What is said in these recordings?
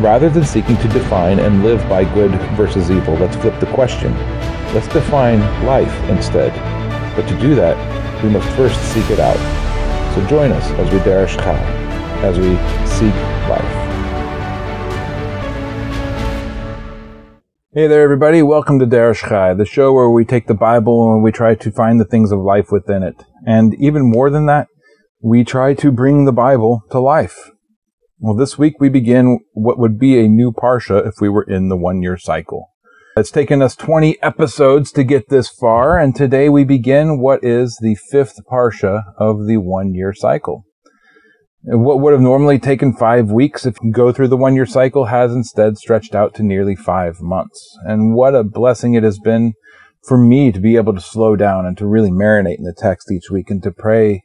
Rather than seeking to define and live by good versus evil, let's flip the question. Let's define life instead. But to do that, we must first seek it out. So join us as we derish chai, as we seek life. Hey there, everybody. Welcome to Derish Chai, the show where we take the Bible and we try to find the things of life within it. And even more than that, we try to bring the Bible to life. Well, this week we begin what would be a new Parsha if we were in the one year cycle. It's taken us 20 episodes to get this far, and today we begin what is the fifth Parsha of the one year cycle. What would have normally taken five weeks if you go through the one year cycle has instead stretched out to nearly five months. And what a blessing it has been for me to be able to slow down and to really marinate in the text each week and to pray.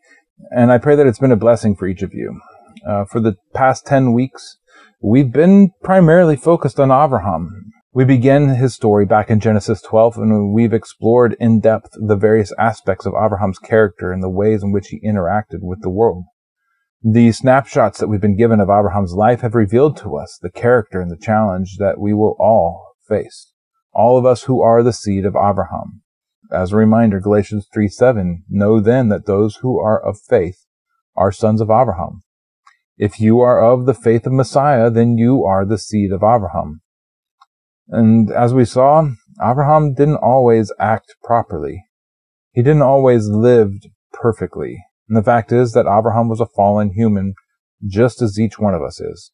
And I pray that it's been a blessing for each of you. Uh, for the past 10 weeks, we've been primarily focused on Abraham, we begin his story back in Genesis 12, and we've explored in depth the various aspects of Abraham's character and the ways in which he interacted with the world. The snapshots that we've been given of Abraham's life have revealed to us the character and the challenge that we will all face. All of us who are the seed of Abraham. As a reminder, Galatians 3 7, know then that those who are of faith are sons of Abraham. If you are of the faith of Messiah, then you are the seed of Abraham. And as we saw, Abraham didn't always act properly. He didn't always live perfectly. And the fact is that Abraham was a fallen human, just as each one of us is.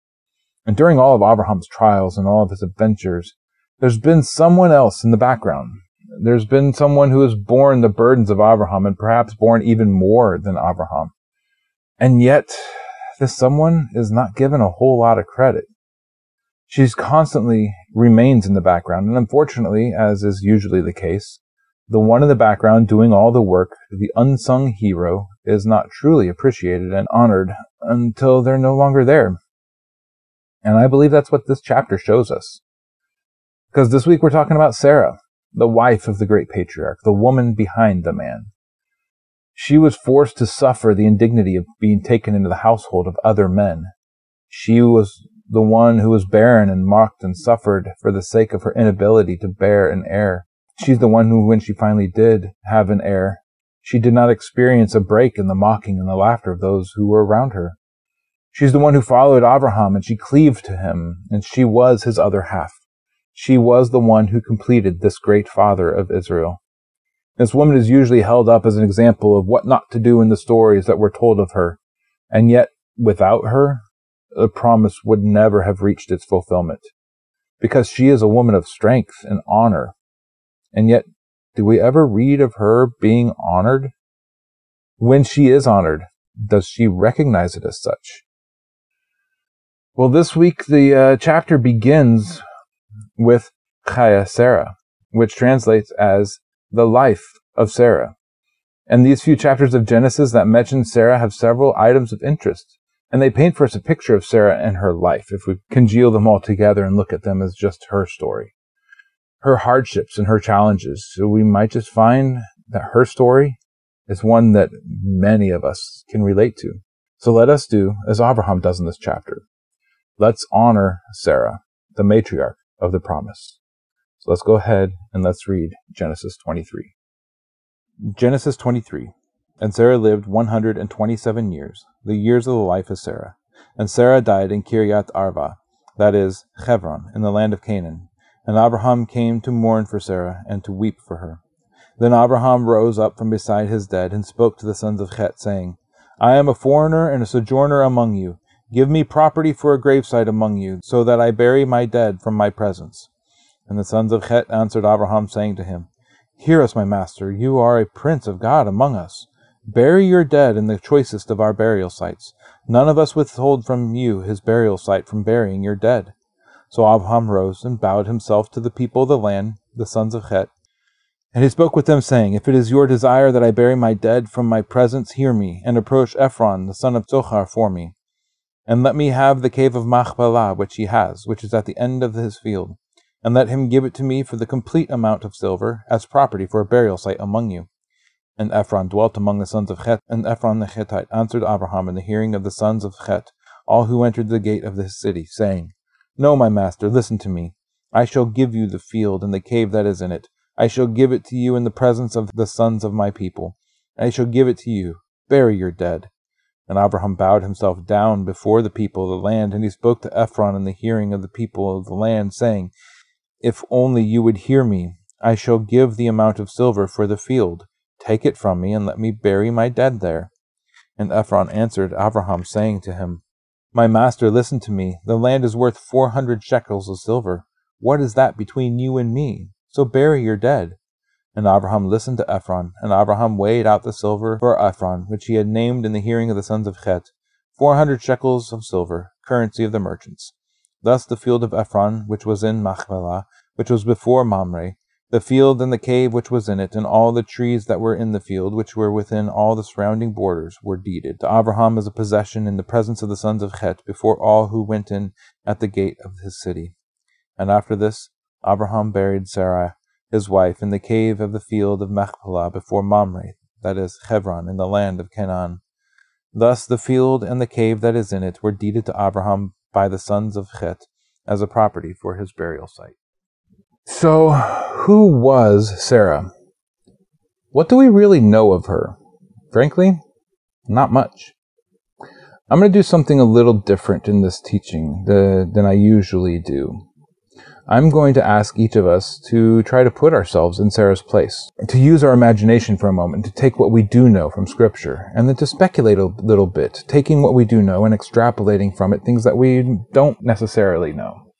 And during all of Abraham's trials and all of his adventures, there's been someone else in the background. There's been someone who has borne the burdens of Abraham and perhaps borne even more than Abraham. And yet, this someone is not given a whole lot of credit. She's constantly remains in the background, and unfortunately, as is usually the case, the one in the background doing all the work, the unsung hero, is not truly appreciated and honored until they're no longer there. And I believe that's what this chapter shows us. Because this week we're talking about Sarah, the wife of the great patriarch, the woman behind the man. She was forced to suffer the indignity of being taken into the household of other men. She was the one who was barren and mocked and suffered for the sake of her inability to bear an heir. She's the one who, when she finally did have an heir, she did not experience a break in the mocking and the laughter of those who were around her. She's the one who followed Abraham and she cleaved to him, and she was his other half. She was the one who completed this great father of Israel. This woman is usually held up as an example of what not to do in the stories that were told of her. And yet, without her, the promise would never have reached its fulfillment because she is a woman of strength and honor. And yet, do we ever read of her being honored? When she is honored, does she recognize it as such? Well, this week the uh, chapter begins with Chaya Sarah, which translates as the life of Sarah. And these few chapters of Genesis that mention Sarah have several items of interest. And they paint for us a picture of Sarah and her life if we congeal them all together and look at them as just her story. Her hardships and her challenges. So we might just find that her story is one that many of us can relate to. So let us do as Abraham does in this chapter. Let's honor Sarah, the matriarch of the promise. So let's go ahead and let's read Genesis 23. Genesis 23. And Sarah lived one hundred and twenty seven years, the years of the life of Sarah. And Sarah died in Kiriath Arba, that is, Hebron, in the land of Canaan. And Abraham came to mourn for Sarah, and to weep for her. Then Abraham rose up from beside his dead, and spoke to the sons of Chet, saying, I am a foreigner and a sojourner among you. Give me property for a gravesite among you, so that I bury my dead from my presence. And the sons of Chet answered Abraham, saying to him, Hear us, my master, you are a prince of God among us. Bury your dead in the choicest of our burial sites. None of us withhold from you his burial site from burying your dead. So Abraham rose and bowed himself to the people of the land, the sons of Het. And he spoke with them, saying, If it is your desire that I bury my dead from my presence, hear me, and approach Ephron, the son of Zohar, for me. And let me have the cave of Machpelah, which he has, which is at the end of his field, and let him give it to me for the complete amount of silver, as property for a burial site among you. And Ephron dwelt among the sons of Het, and Ephron the Hittite answered Abraham in the hearing of the sons of Het, all who entered the gate of this city, saying, No, my master, listen to me. I shall give you the field and the cave that is in it. I shall give it to you in the presence of the sons of my people. I shall give it to you. Bury your dead. And Abraham bowed himself down before the people of the land, and he spoke to Ephron in the hearing of the people of the land, saying, If only you would hear me, I shall give the amount of silver for the field. Take it from me, and let me bury my dead there. And Ephron answered Abraham, saying to him, My master, listen to me. The land is worth four hundred shekels of silver. What is that between you and me? So bury your dead. And Abraham listened to Ephron, and Abraham weighed out the silver for Ephron, which he had named in the hearing of the sons of Het, four hundred shekels of silver, currency of the merchants. Thus the field of Ephron, which was in Machpelah, which was before Mamre, the field and the cave which was in it, and all the trees that were in the field, which were within all the surrounding borders, were deeded to Abraham as a possession in the presence of the sons of Het, before all who went in at the gate of his city. And after this, Abraham buried Sarah, his wife, in the cave of the field of Machpelah before Mamre, that is, Hebron, in the land of Canaan. Thus the field and the cave that is in it were deeded to Abraham by the sons of Het as a property for his burial site. So, who was Sarah? What do we really know of her? Frankly, not much. I'm going to do something a little different in this teaching than I usually do. I'm going to ask each of us to try to put ourselves in Sarah's place, to use our imagination for a moment, to take what we do know from Scripture, and then to speculate a little bit, taking what we do know and extrapolating from it things that we don't necessarily know.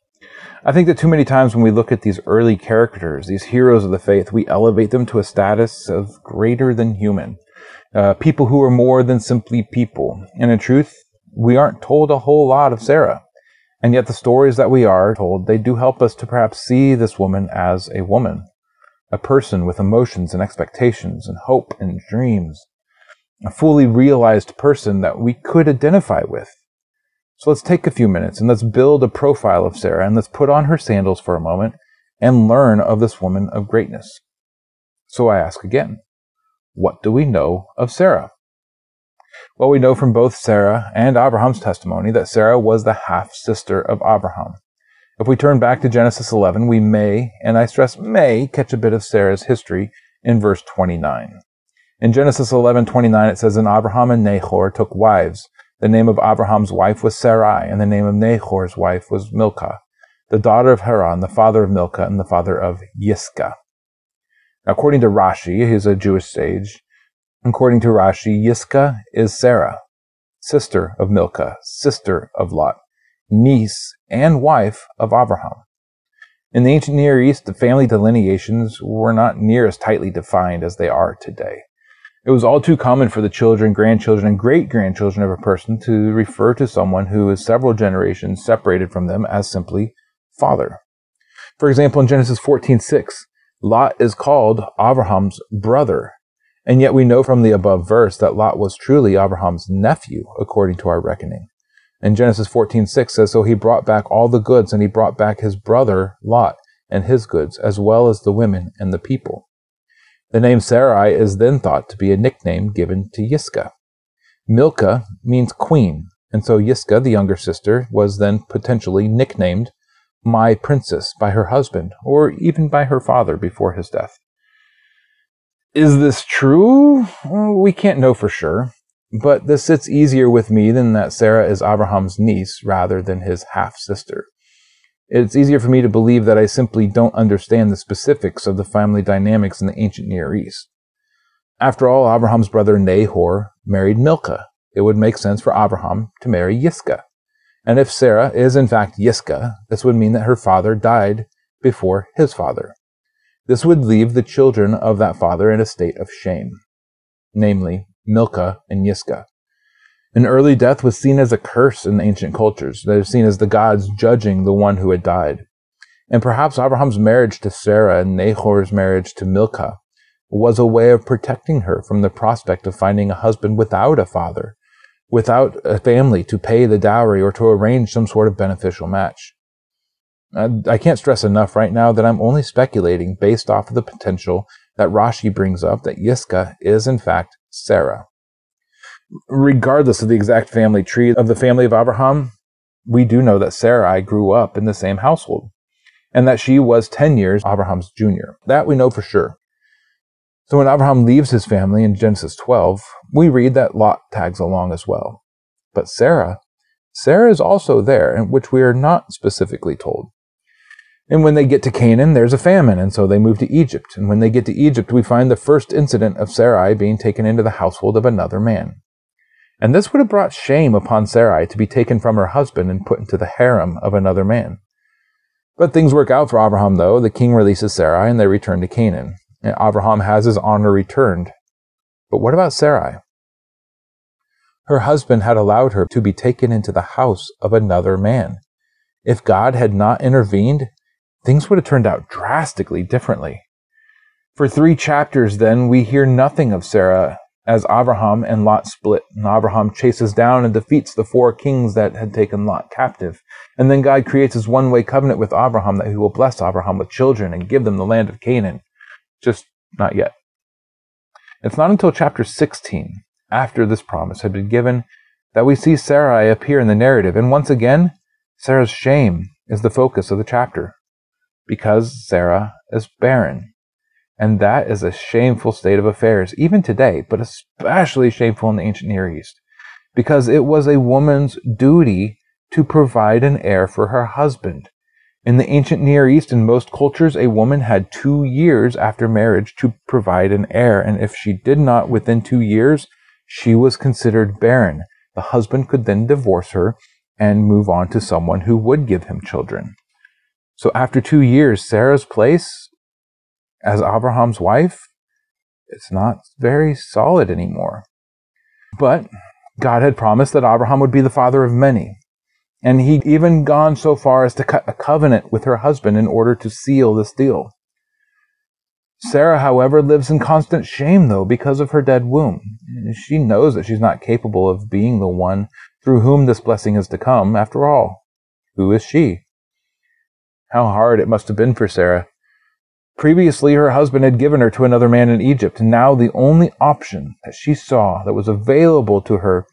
I think that too many times when we look at these early characters, these heroes of the faith, we elevate them to a status of greater than human. Uh, people who are more than simply people. And in truth, we aren't told a whole lot of Sarah. And yet the stories that we are told, they do help us to perhaps see this woman as a woman, a person with emotions and expectations and hope and dreams, a fully realized person that we could identify with. So let's take a few minutes and let's build a profile of Sarah and let's put on her sandals for a moment and learn of this woman of greatness. So I ask again, what do we know of Sarah? Well, we know from both Sarah and Abraham's testimony that Sarah was the half sister of Abraham. If we turn back to Genesis 11, we may, and I stress may, catch a bit of Sarah's history in verse 29. In Genesis 11:29 it says, "And Abraham and Nahor took wives, the name of Abraham's wife was Sarai, and the name of Nahor's wife was Milcah, the daughter of Haran, the father of Milcah, and the father of Yiscah. According to Rashi, he's a Jewish sage. According to Rashi, Yiscah is Sarah, sister of Milcah, sister of Lot, niece and wife of Abraham. In the ancient Near East, the family delineations were not near as tightly defined as they are today. It was all too common for the children, grandchildren, and great grandchildren of a person to refer to someone who is several generations separated from them as simply father. For example, in Genesis 14:6, Lot is called Abraham's brother, and yet we know from the above verse that Lot was truly Abraham's nephew, according to our reckoning. And Genesis 14:6 says, "So he brought back all the goods, and he brought back his brother Lot and his goods, as well as the women and the people." The name Sarai is then thought to be a nickname given to Yiscah. Milcah means queen, and so Yiscah, the younger sister, was then potentially nicknamed my princess by her husband, or even by her father before his death. Is this true? we can't know for sure, but this sits easier with me than that Sarah is Abraham's niece rather than his half sister. It's easier for me to believe that I simply don't understand the specifics of the family dynamics in the ancient Near East. After all, Abraham's brother Nahor married Milcah. It would make sense for Abraham to marry Yiscah. And if Sarah is in fact Yiscah, this would mean that her father died before his father. This would leave the children of that father in a state of shame, namely Milcah and Yiscah. An early death was seen as a curse in ancient cultures. They were seen as the gods judging the one who had died. And perhaps Abraham's marriage to Sarah and Nahor's marriage to Milcah was a way of protecting her from the prospect of finding a husband without a father, without a family to pay the dowry or to arrange some sort of beneficial match. I can't stress enough right now that I'm only speculating based off of the potential that Rashi brings up that Yiscah is in fact Sarah. Regardless of the exact family tree of the family of Abraham, we do know that Sarai grew up in the same household and that she was 10 years Abraham's junior. That we know for sure. So when Abraham leaves his family in Genesis 12, we read that Lot tags along as well. But Sarah, Sarah is also there, which we are not specifically told. And when they get to Canaan, there's a famine, and so they move to Egypt. And when they get to Egypt, we find the first incident of Sarai being taken into the household of another man. And this would have brought shame upon Sarai to be taken from her husband and put into the harem of another man. But things work out for Abraham, though. The king releases Sarai, and they return to Canaan. And Abraham has his honor returned. But what about Sarai? Her husband had allowed her to be taken into the house of another man. If God had not intervened, things would have turned out drastically differently. For three chapters, then, we hear nothing of Sarah as Abraham and Lot split. And Abraham chases down and defeats the four kings that had taken Lot captive. And then God creates his one way covenant with Abraham that he will bless Abraham with children and give them the land of Canaan. Just not yet. It's not until chapter 16, after this promise had been given, that we see Sarai appear in the narrative. And once again, Sarah's shame is the focus of the chapter because Sarah is barren. And that is a shameful state of affairs, even today, but especially shameful in the ancient Near East, because it was a woman's duty to provide an heir for her husband. In the ancient Near East, in most cultures, a woman had two years after marriage to provide an heir, and if she did not within two years, she was considered barren. The husband could then divorce her and move on to someone who would give him children. So after two years, Sarah's place as Abraham's wife, it's not very solid anymore. But God had promised that Abraham would be the father of many. And he'd even gone so far as to cut a covenant with her husband in order to seal this deal. Sarah, however, lives in constant shame, though, because of her dead womb. She knows that she's not capable of being the one through whom this blessing is to come. After all, who is she? How hard it must have been for Sarah. Previously, her husband had given her to another man in Egypt, and now the only option that she saw that was available to her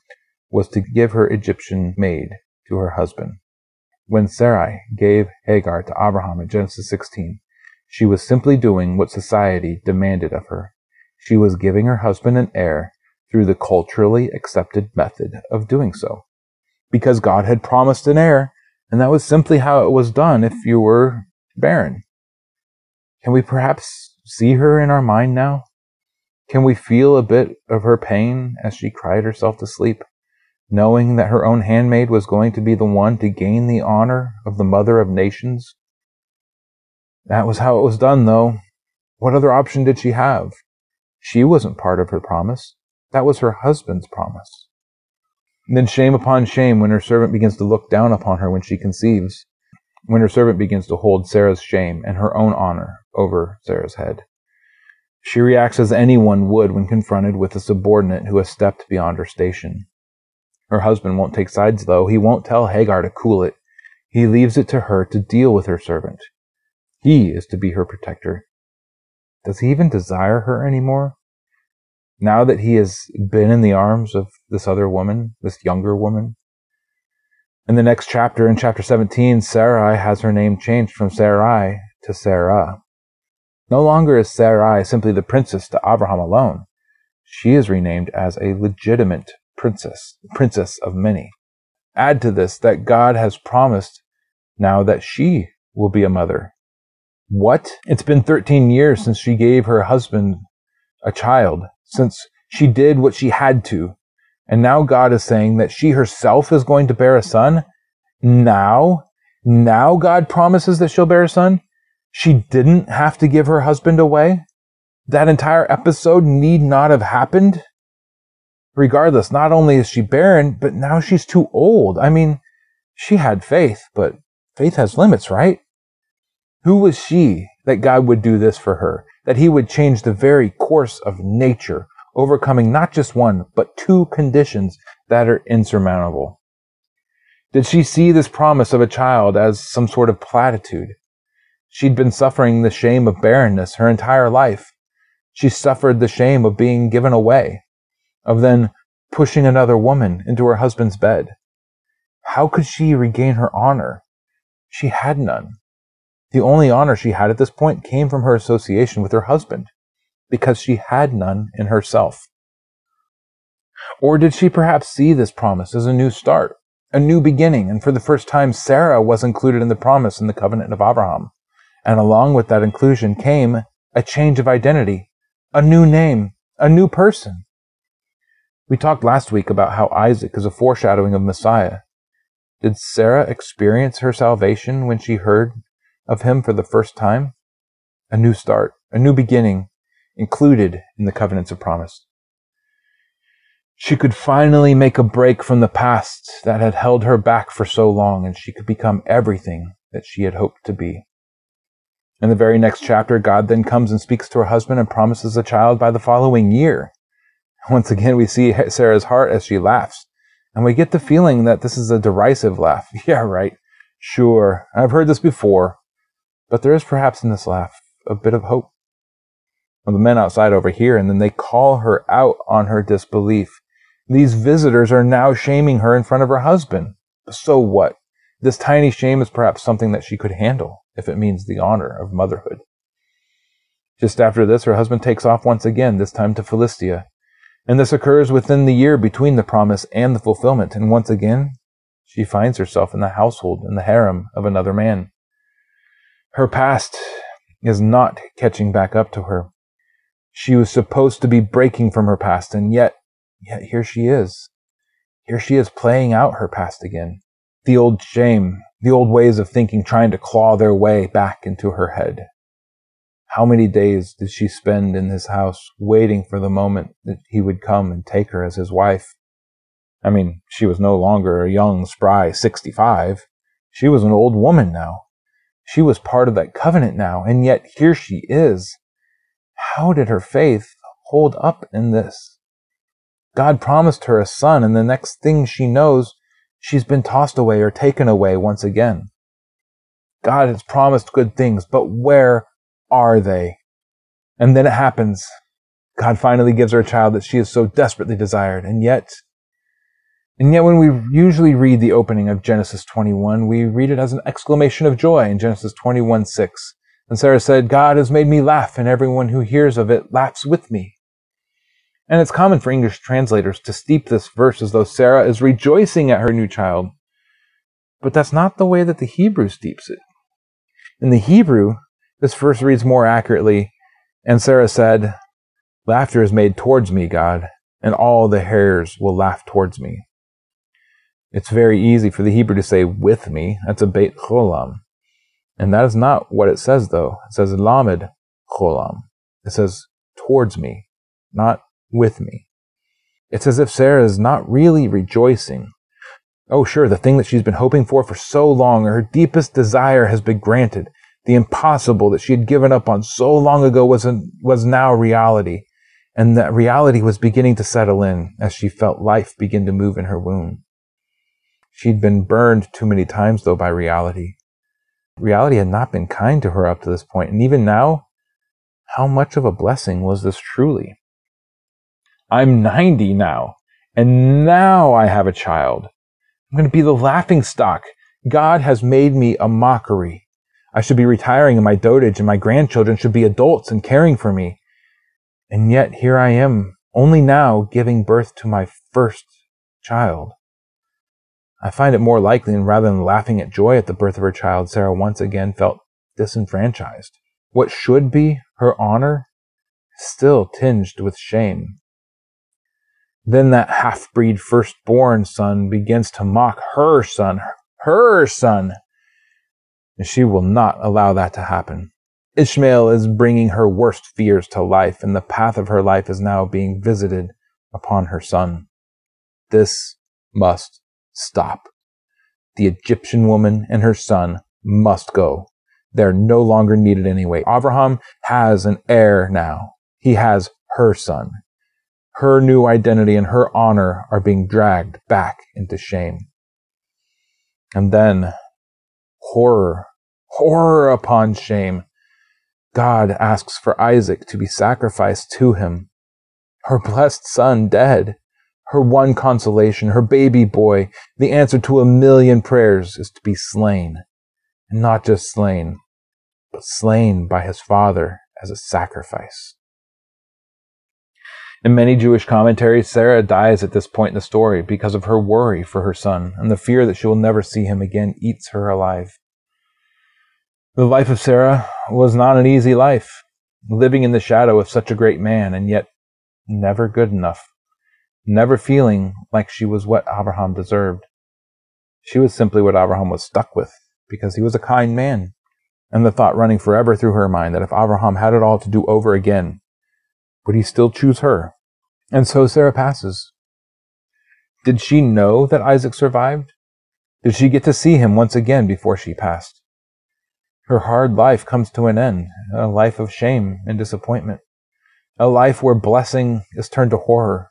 was to give her Egyptian maid to her husband. When Sarai gave Hagar to Abraham in Genesis 16, she was simply doing what society demanded of her. She was giving her husband an heir through the culturally accepted method of doing so. Because God had promised an heir, and that was simply how it was done if you were barren. Can we perhaps see her in our mind now? Can we feel a bit of her pain as she cried herself to sleep, knowing that her own handmaid was going to be the one to gain the honor of the mother of nations? That was how it was done, though. What other option did she have? She wasn't part of her promise. That was her husband's promise. And then shame upon shame when her servant begins to look down upon her when she conceives, when her servant begins to hold Sarah's shame and her own honor over Sarah's head. She reacts as anyone would when confronted with a subordinate who has stepped beyond her station. Her husband won't take sides, though. He won't tell Hagar to cool it. He leaves it to her to deal with her servant. He is to be her protector. Does he even desire her anymore? Now that he has been in the arms of this other woman, this younger woman. In the next chapter, in chapter 17, Sarai has her name changed from Sarai to Sarah. No longer is Sarai simply the princess to Abraham alone. She is renamed as a legitimate princess, princess of many. Add to this that God has promised now that she will be a mother. What? It's been 13 years since she gave her husband a child, since she did what she had to. And now God is saying that she herself is going to bear a son. Now, now God promises that she'll bear a son. She didn't have to give her husband away. That entire episode need not have happened. regardless, not only is she barren, but now she's too old. I mean, she had faith, but faith has limits, right? Who was she that God would do this for her? That he would change the very course of nature, overcoming not just one, but two conditions that are insurmountable? Did she see this promise of a child as some sort of platitude? She'd been suffering the shame of barrenness her entire life. She suffered the shame of being given away, of then pushing another woman into her husband's bed. How could she regain her honor? She had none. The only honor she had at this point came from her association with her husband, because she had none in herself. Or did she perhaps see this promise as a new start, a new beginning, and for the first time Sarah was included in the promise in the covenant of Abraham? And along with that inclusion came a change of identity, a new name, a new person. We talked last week about how Isaac is a foreshadowing of Messiah. Did Sarah experience her salvation when she heard of him for the first time? A new start, a new beginning, included in the covenants of promise. She could finally make a break from the past that had held her back for so long, and she could become everything that she had hoped to be. In the very next chapter, God then comes and speaks to her husband and promises a child by the following year. Once again, we see Sarah's heart as she laughs, and we get the feeling that this is a derisive laugh. Yeah, right. Sure, I've heard this before, but there is perhaps in this laugh a bit of hope. Well, the men outside overhear, and then they call her out on her disbelief. These visitors are now shaming her in front of her husband. So what? This tiny shame is perhaps something that she could handle if it means the honor of motherhood. Just after this, her husband takes off once again, this time to Philistia. And this occurs within the year between the promise and the fulfillment. And once again, she finds herself in the household, in the harem of another man. Her past is not catching back up to her. She was supposed to be breaking from her past, and yet, yet here she is. Here she is playing out her past again. The old shame, the old ways of thinking trying to claw their way back into her head. How many days did she spend in his house waiting for the moment that he would come and take her as his wife? I mean, she was no longer a young, spry 65. She was an old woman now. She was part of that covenant now, and yet here she is. How did her faith hold up in this? God promised her a son, and the next thing she knows, she's been tossed away or taken away once again. God has promised good things, but where are they? And then it happens. God finally gives her a child that she has so desperately desired. And yet, and yet when we usually read the opening of Genesis 21, we read it as an exclamation of joy in Genesis 21 6. And Sarah said, God has made me laugh, and everyone who hears of it laughs with me. And it's common for English translators to steep this verse as though Sarah is rejoicing at her new child. But that's not the way that the Hebrew steeps it. In the Hebrew, this verse reads more accurately, and Sarah said, Laughter is made towards me, God, and all the hairs will laugh towards me. It's very easy for the Hebrew to say with me. That's a beit cholam. And that is not what it says, though. It says lamed cholam. It says towards me, not with me. It's as if Sarah is not really rejoicing. Oh, sure, the thing that she's been hoping for for so long, her deepest desire has been granted. The impossible that she had given up on so long ago was, an, was now reality. And that reality was beginning to settle in as she felt life begin to move in her womb. She'd been burned too many times, though, by reality. Reality had not been kind to her up to this point, and even now, how much of a blessing was this truly? I'm 90 now, and now I have a child. I'm going to be the laughing stock. God has made me a mockery. I should be retiring in my dotage, and my grandchildren should be adults and caring for me. And yet here I am, only now giving birth to my first child. I find it more likely, and rather than laughing at joy at the birth of her child, Sarah once again felt disenfranchised. What should be her honor, still tinged with shame. Then that half breed firstborn son begins to mock her son, her son. And she will not allow that to happen. Ishmael is bringing her worst fears to life, and the path of her life is now being visited upon her son. This must stop. The Egyptian woman and her son must go. They're no longer needed anyway. Abraham has an heir now. He has her son. Her new identity and her honor are being dragged back into shame. And then horror, horror upon shame. God asks for Isaac to be sacrificed to him. Her blessed son dead. Her one consolation, her baby boy, the answer to a million prayers is to be slain. And not just slain, but slain by his father as a sacrifice. In many Jewish commentaries, Sarah dies at this point in the story because of her worry for her son, and the fear that she will never see him again eats her alive. The life of Sarah was not an easy life, living in the shadow of such a great man, and yet never good enough never feeling like she was what Abraham deserved. She was simply what Abraham was stuck with because he was a kind man. And the thought running forever through her mind that if Abraham had it all to do over again, would he still choose her? And so Sarah passes. Did she know that Isaac survived? Did she get to see him once again before she passed? Her hard life comes to an end, a life of shame and disappointment, a life where blessing is turned to horror,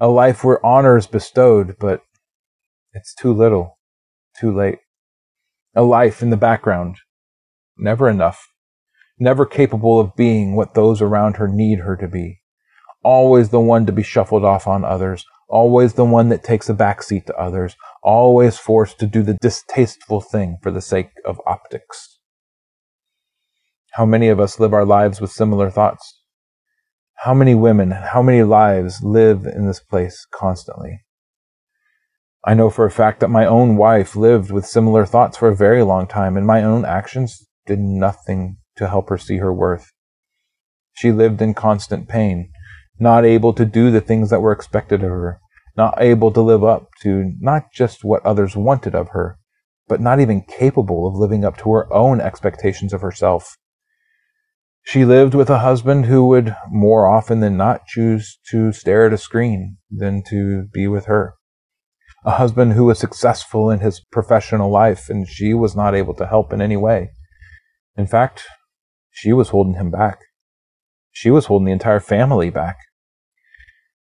a life where honor is bestowed, but it's too little, too late. A life in the background, never enough, never capable of being what those around her need her to be. Always the one to be shuffled off on others, always the one that takes a backseat to others, always forced to do the distasteful thing for the sake of optics. How many of us live our lives with similar thoughts? How many women, how many lives live in this place constantly? I know for a fact that my own wife lived with similar thoughts for a very long time, and my own actions did nothing to help her see her worth. She lived in constant pain, not able to do the things that were expected of her, not able to live up to not just what others wanted of her, but not even capable of living up to her own expectations of herself. She lived with a husband who would more often than not choose to stare at a screen than to be with her. A husband who was successful in his professional life and she was not able to help in any way. In fact, she was holding him back. She was holding the entire family back.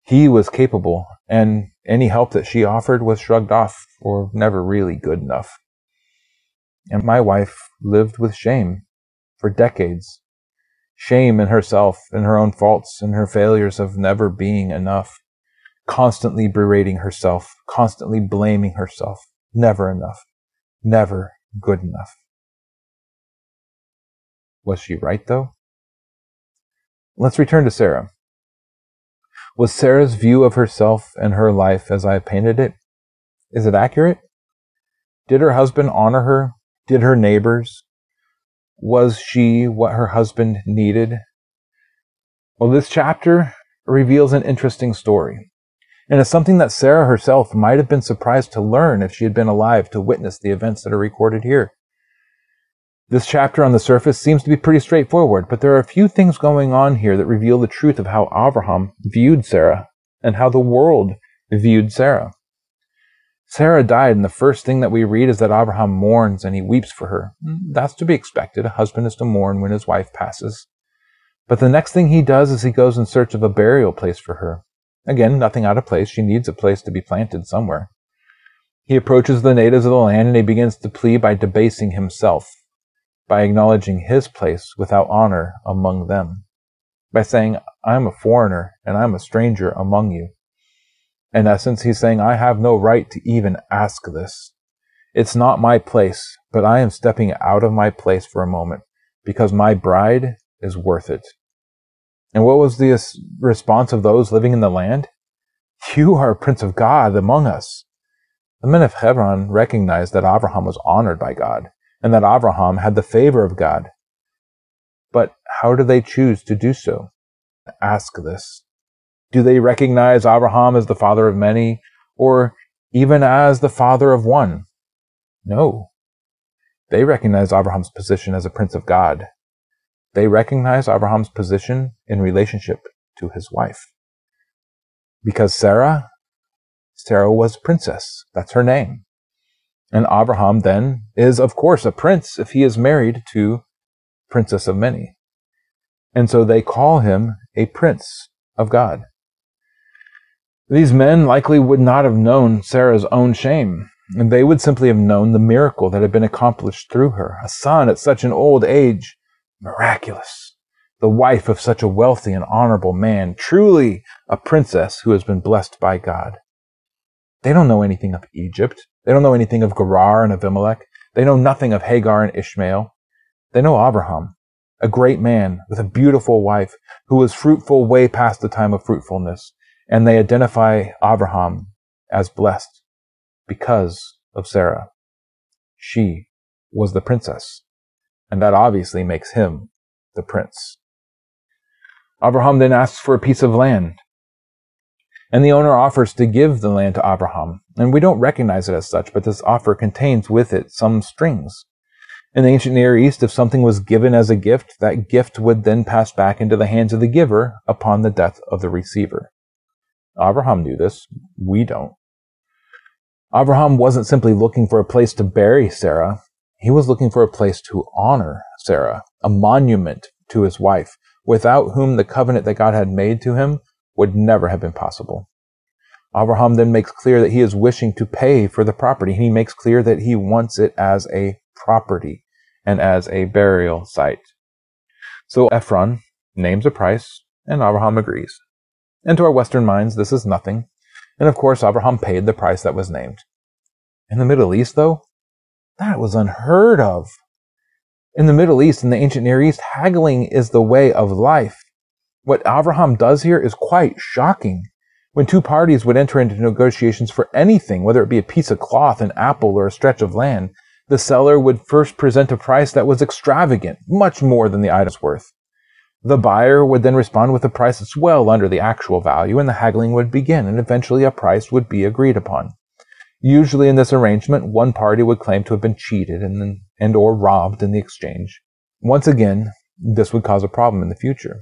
He was capable, and any help that she offered was shrugged off or never really good enough. And my wife lived with shame for decades shame in herself and her own faults and her failures of never being enough, constantly berating herself, constantly blaming herself. Never enough, never good enough. Was she right, though? Let's return to Sarah. Was Sarah's view of herself and her life as I painted it? Is it accurate? Did her husband honor her? Did her neighbors? Was she what her husband needed? Well, this chapter reveals an interesting story. And it's something that Sarah herself might have been surprised to learn if she had been alive to witness the events that are recorded here. This chapter on the surface seems to be pretty straightforward, but there are a few things going on here that reveal the truth of how Abraham viewed Sarah and how the world viewed Sarah. Sarah died, and the first thing that we read is that Abraham mourns and he weeps for her. Mm, that's to be expected. A husband is to mourn when his wife passes. But the next thing he does is he goes in search of a burial place for her. Again, nothing out of place. She needs a place to be planted somewhere. He approaches the natives of the land and he begins to plead by debasing himself, by acknowledging his place without honor among them, by saying, I am a foreigner and I am a stranger among you. In essence, he's saying, I have no right to even ask this. It's not my place, but I am stepping out of my place for a moment because my bride is worth it. And what was the response of those living in the land? You are a prince of God among us. The men of Hebron recognized that Abraham was honored by God and that Abraham had the favor of God. But how do they choose to do so? Ask this. Do they recognize Abraham as the father of many or even as the father of one? No. They recognize Abraham's position as a prince of God. They recognize Abraham's position in relationship to his wife. Because Sarah, Sarah was princess. That's her name. And Abraham then is, of course, a prince if he is married to princess of many. And so they call him a prince of God. These men likely would not have known Sarah's own shame, and they would simply have known the miracle that had been accomplished through her. A son at such an old age, miraculous. The wife of such a wealthy and honorable man, truly a princess who has been blessed by God. They don't know anything of Egypt. They don't know anything of Gerar and Abimelech. They know nothing of Hagar and Ishmael. They know Abraham, a great man with a beautiful wife who was fruitful way past the time of fruitfulness and they identify Abraham as blessed because of Sarah. She was the princess, and that obviously makes him the prince. Abraham then asks for a piece of land, and the owner offers to give the land to Abraham, and we don't recognize it as such, but this offer contains with it some strings. In the ancient Near East, if something was given as a gift, that gift would then pass back into the hands of the giver upon the death of the receiver. Abraham knew this. We don't. Abraham wasn't simply looking for a place to bury Sarah. He was looking for a place to honor Sarah, a monument to his wife, without whom the covenant that God had made to him would never have been possible. Abraham then makes clear that he is wishing to pay for the property. He makes clear that he wants it as a property and as a burial site. So Ephron names a price, and Abraham agrees. And to our Western minds, this is nothing. And of course, Abraham paid the price that was named. In the Middle East, though, that was unheard of. In the Middle East, in the ancient Near East, haggling is the way of life. What Abraham does here is quite shocking. When two parties would enter into negotiations for anything, whether it be a piece of cloth, an apple, or a stretch of land, the seller would first present a price that was extravagant, much more than the item's worth. The buyer would then respond with a price that's well under the actual value, and the haggling would begin, and eventually a price would be agreed upon. Usually in this arrangement, one party would claim to have been cheated and, and or robbed in the exchange. Once again, this would cause a problem in the future.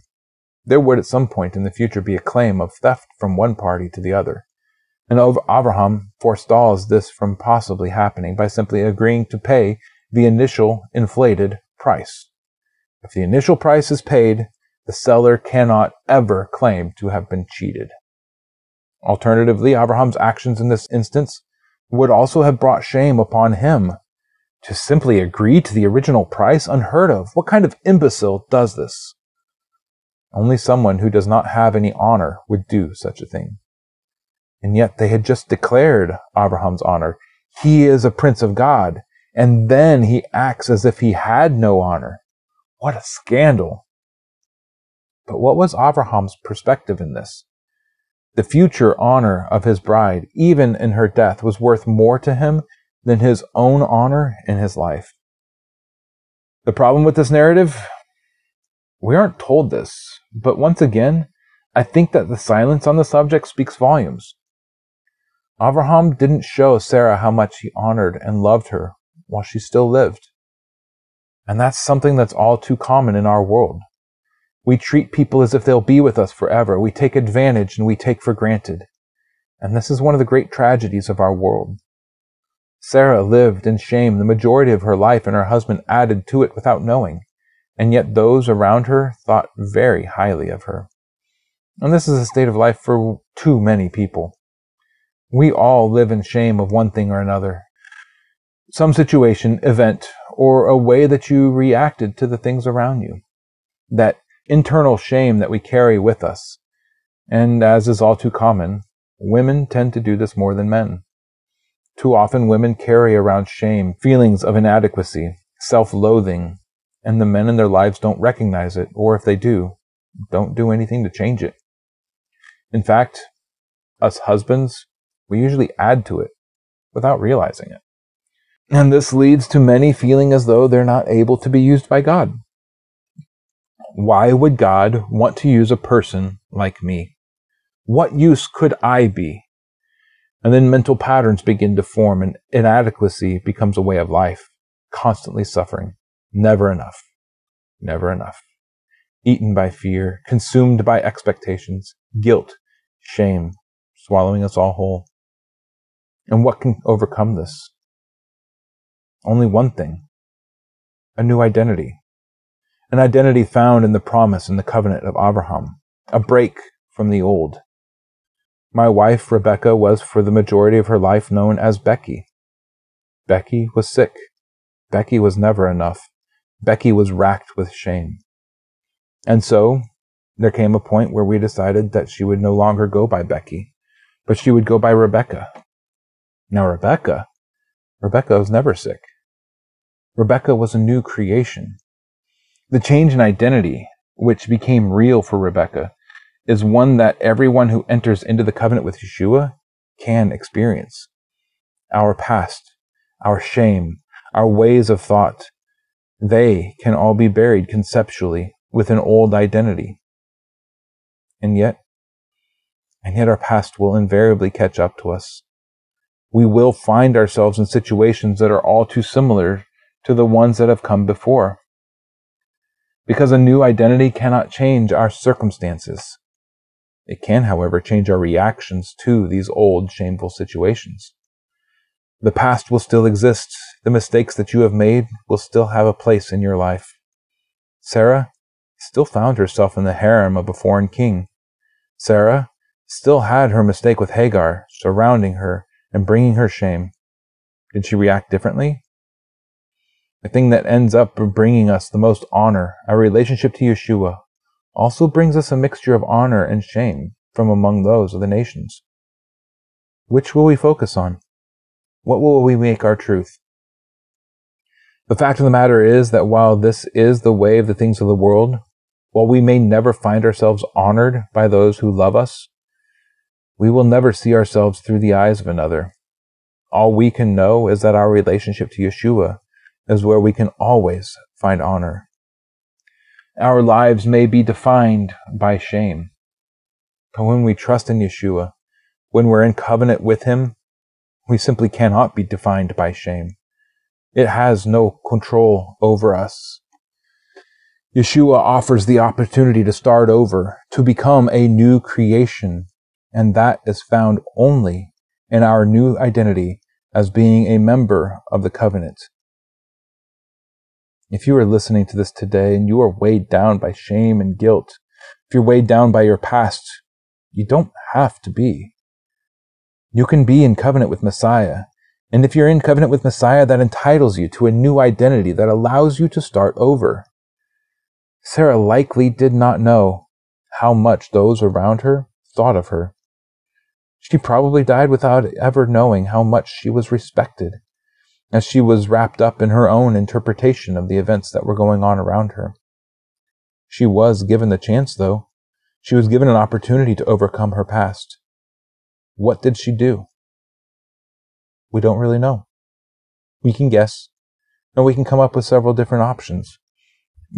There would at some point in the future be a claim of theft from one party to the other. And Abraham forestalls this from possibly happening by simply agreeing to pay the initial inflated price. If the initial price is paid, the seller cannot ever claim to have been cheated. Alternatively, Abraham's actions in this instance would also have brought shame upon him. To simply agree to the original price, unheard of. What kind of imbecile does this? Only someone who does not have any honor would do such a thing. And yet they had just declared Abraham's honor. He is a prince of God. And then he acts as if he had no honor. What a scandal. But what was Abraham's perspective in this? The future honor of his bride, even in her death, was worth more to him than his own honor in his life. The problem with this narrative? We aren't told this, but once again, I think that the silence on the subject speaks volumes. Abraham didn't show Sarah how much he honored and loved her while she still lived. And that's something that's all too common in our world. We treat people as if they'll be with us forever. We take advantage and we take for granted. And this is one of the great tragedies of our world. Sarah lived in shame the majority of her life, and her husband added to it without knowing. And yet those around her thought very highly of her. And this is a state of life for too many people. We all live in shame of one thing or another. Some situation, event, or a way that you reacted to the things around you. That internal shame that we carry with us. And as is all too common, women tend to do this more than men. Too often, women carry around shame, feelings of inadequacy, self loathing, and the men in their lives don't recognize it, or if they do, don't do anything to change it. In fact, us husbands, we usually add to it without realizing it. And this leads to many feeling as though they're not able to be used by God. Why would God want to use a person like me? What use could I be? And then mental patterns begin to form, and inadequacy becomes a way of life, constantly suffering, never enough, never enough. Eaten by fear, consumed by expectations, guilt, shame, swallowing us all whole. And what can overcome this? Only one thing a new identity. An identity found in the promise and the covenant of Abraham, a break from the old. My wife, Rebecca, was for the majority of her life known as Becky. Becky was sick. Becky was never enough. Becky was racked with shame. And so there came a point where we decided that she would no longer go by Becky, but she would go by Rebecca. Now, Rebecca, Rebecca was never sick. Rebecca was a new creation. The change in identity, which became real for Rebecca, is one that everyone who enters into the covenant with Yeshua can experience. Our past, our shame, our ways of thought, they can all be buried conceptually with an old identity. And yet, and yet our past will invariably catch up to us. We will find ourselves in situations that are all too similar to the ones that have come before. Because a new identity cannot change our circumstances. It can, however, change our reactions to these old shameful situations. The past will still exist. The mistakes that you have made will still have a place in your life. Sarah still found herself in the harem of a foreign king. Sarah still had her mistake with Hagar surrounding her and bringing her shame. Did she react differently? The thing that ends up bringing us the most honor, our relationship to Yeshua, also brings us a mixture of honor and shame from among those of the nations. Which will we focus on? What will we make our truth? The fact of the matter is that while this is the way of the things of the world, while we may never find ourselves honored by those who love us, we will never see ourselves through the eyes of another. All we can know is that our relationship to Yeshua is where we can always find honor. Our lives may be defined by shame, but when we trust in Yeshua, when we're in covenant with Him, we simply cannot be defined by shame. It has no control over us. Yeshua offers the opportunity to start over, to become a new creation, and that is found only in our new identity as being a member of the covenant. If you are listening to this today and you are weighed down by shame and guilt, if you're weighed down by your past, you don't have to be. You can be in covenant with Messiah. And if you're in covenant with Messiah, that entitles you to a new identity that allows you to start over. Sarah likely did not know how much those around her thought of her. She probably died without ever knowing how much she was respected as she was wrapped up in her own interpretation of the events that were going on around her. She was given the chance, though. She was given an opportunity to overcome her past. What did she do? We don't really know. We can guess, and we can come up with several different options,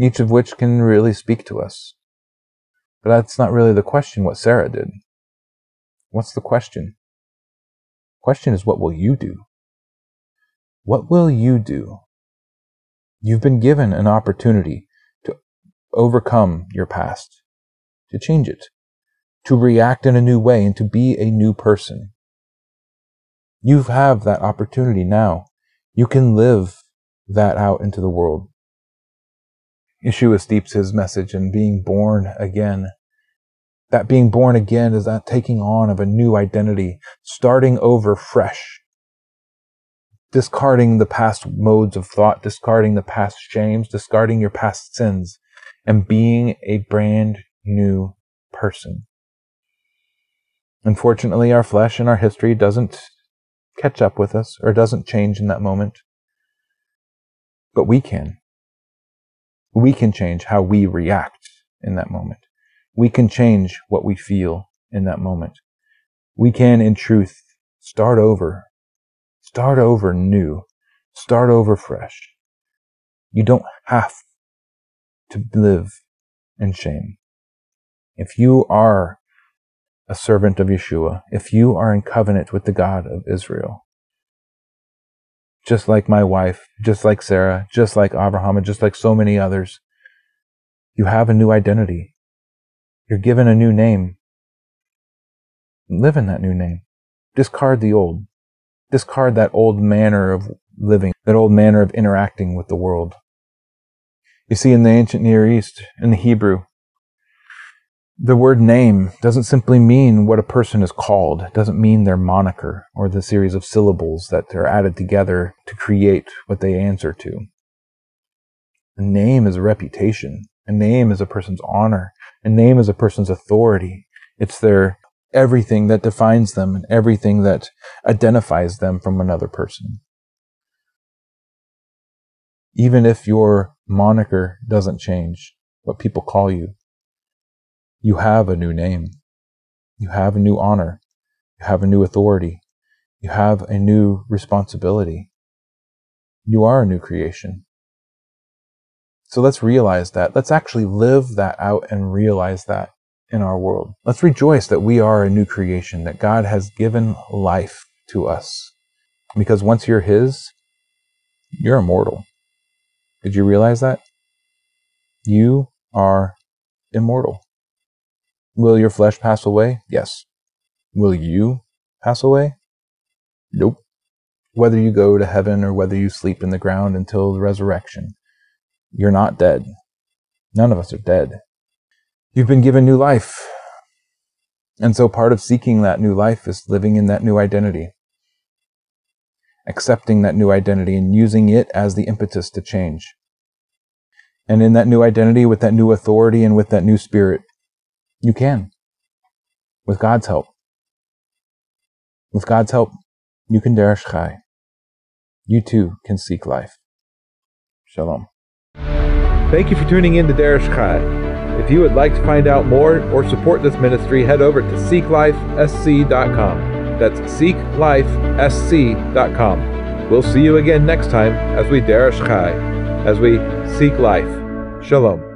each of which can really speak to us. But that's not really the question what Sarah did. What's the question? question is what will you do? What will you do? You've been given an opportunity to overcome your past, to change it, to react in a new way, and to be a new person. You have that opportunity now. You can live that out into the world. Yeshua steeps his message in being born again. That being born again is that taking on of a new identity, starting over fresh discarding the past modes of thought, discarding the past shames, discarding your past sins, and being a brand new person. Unfortunately, our flesh and our history doesn't catch up with us or doesn't change in that moment. But we can. We can change how we react in that moment. We can change what we feel in that moment. We can, in truth, start over Start over new. Start over fresh. You don't have to live in shame. If you are a servant of Yeshua, if you are in covenant with the God of Israel, just like my wife, just like Sarah, just like Abraham, and just like so many others, you have a new identity. You're given a new name. Live in that new name. Discard the old. Discard that old manner of living, that old manner of interacting with the world. You see, in the ancient Near East, in the Hebrew, the word name doesn't simply mean what a person is called. It doesn't mean their moniker or the series of syllables that are added together to create what they answer to. A name is a reputation. A name is a person's honor. A name is a person's authority. It's their everything that defines them and everything that identifies them from another person. Even if your moniker doesn't change, what people call you, you have a new name. You have a new honor. You have a new authority. You have a new responsibility. You are a new creation. So let's realize that. Let's actually live that out and realize that in our world. Let's rejoice that we are a new creation, that God has given life to us. Because once you're His, you're immortal. Did you realize that? You are immortal. Will your flesh pass away? Yes. Will you pass away? Nope. Whether you go to heaven or whether you sleep in the ground until the resurrection, you're not dead. None of us are dead. You've been given new life. And so part of seeking that new life is living in that new identity, accepting that new identity and using it as the impetus to change. And in that new identity, with that new authority and with that new spirit, you can. With God's help. With God's help, you can derish chai. You too can seek life. Shalom. Thank you for tuning in to Derish Chai. If you would like to find out more or support this ministry, head over to seeklifesc.com. That's seeklifesc.com. We'll see you again next time as we Derish Chai, as we seek life. Shalom.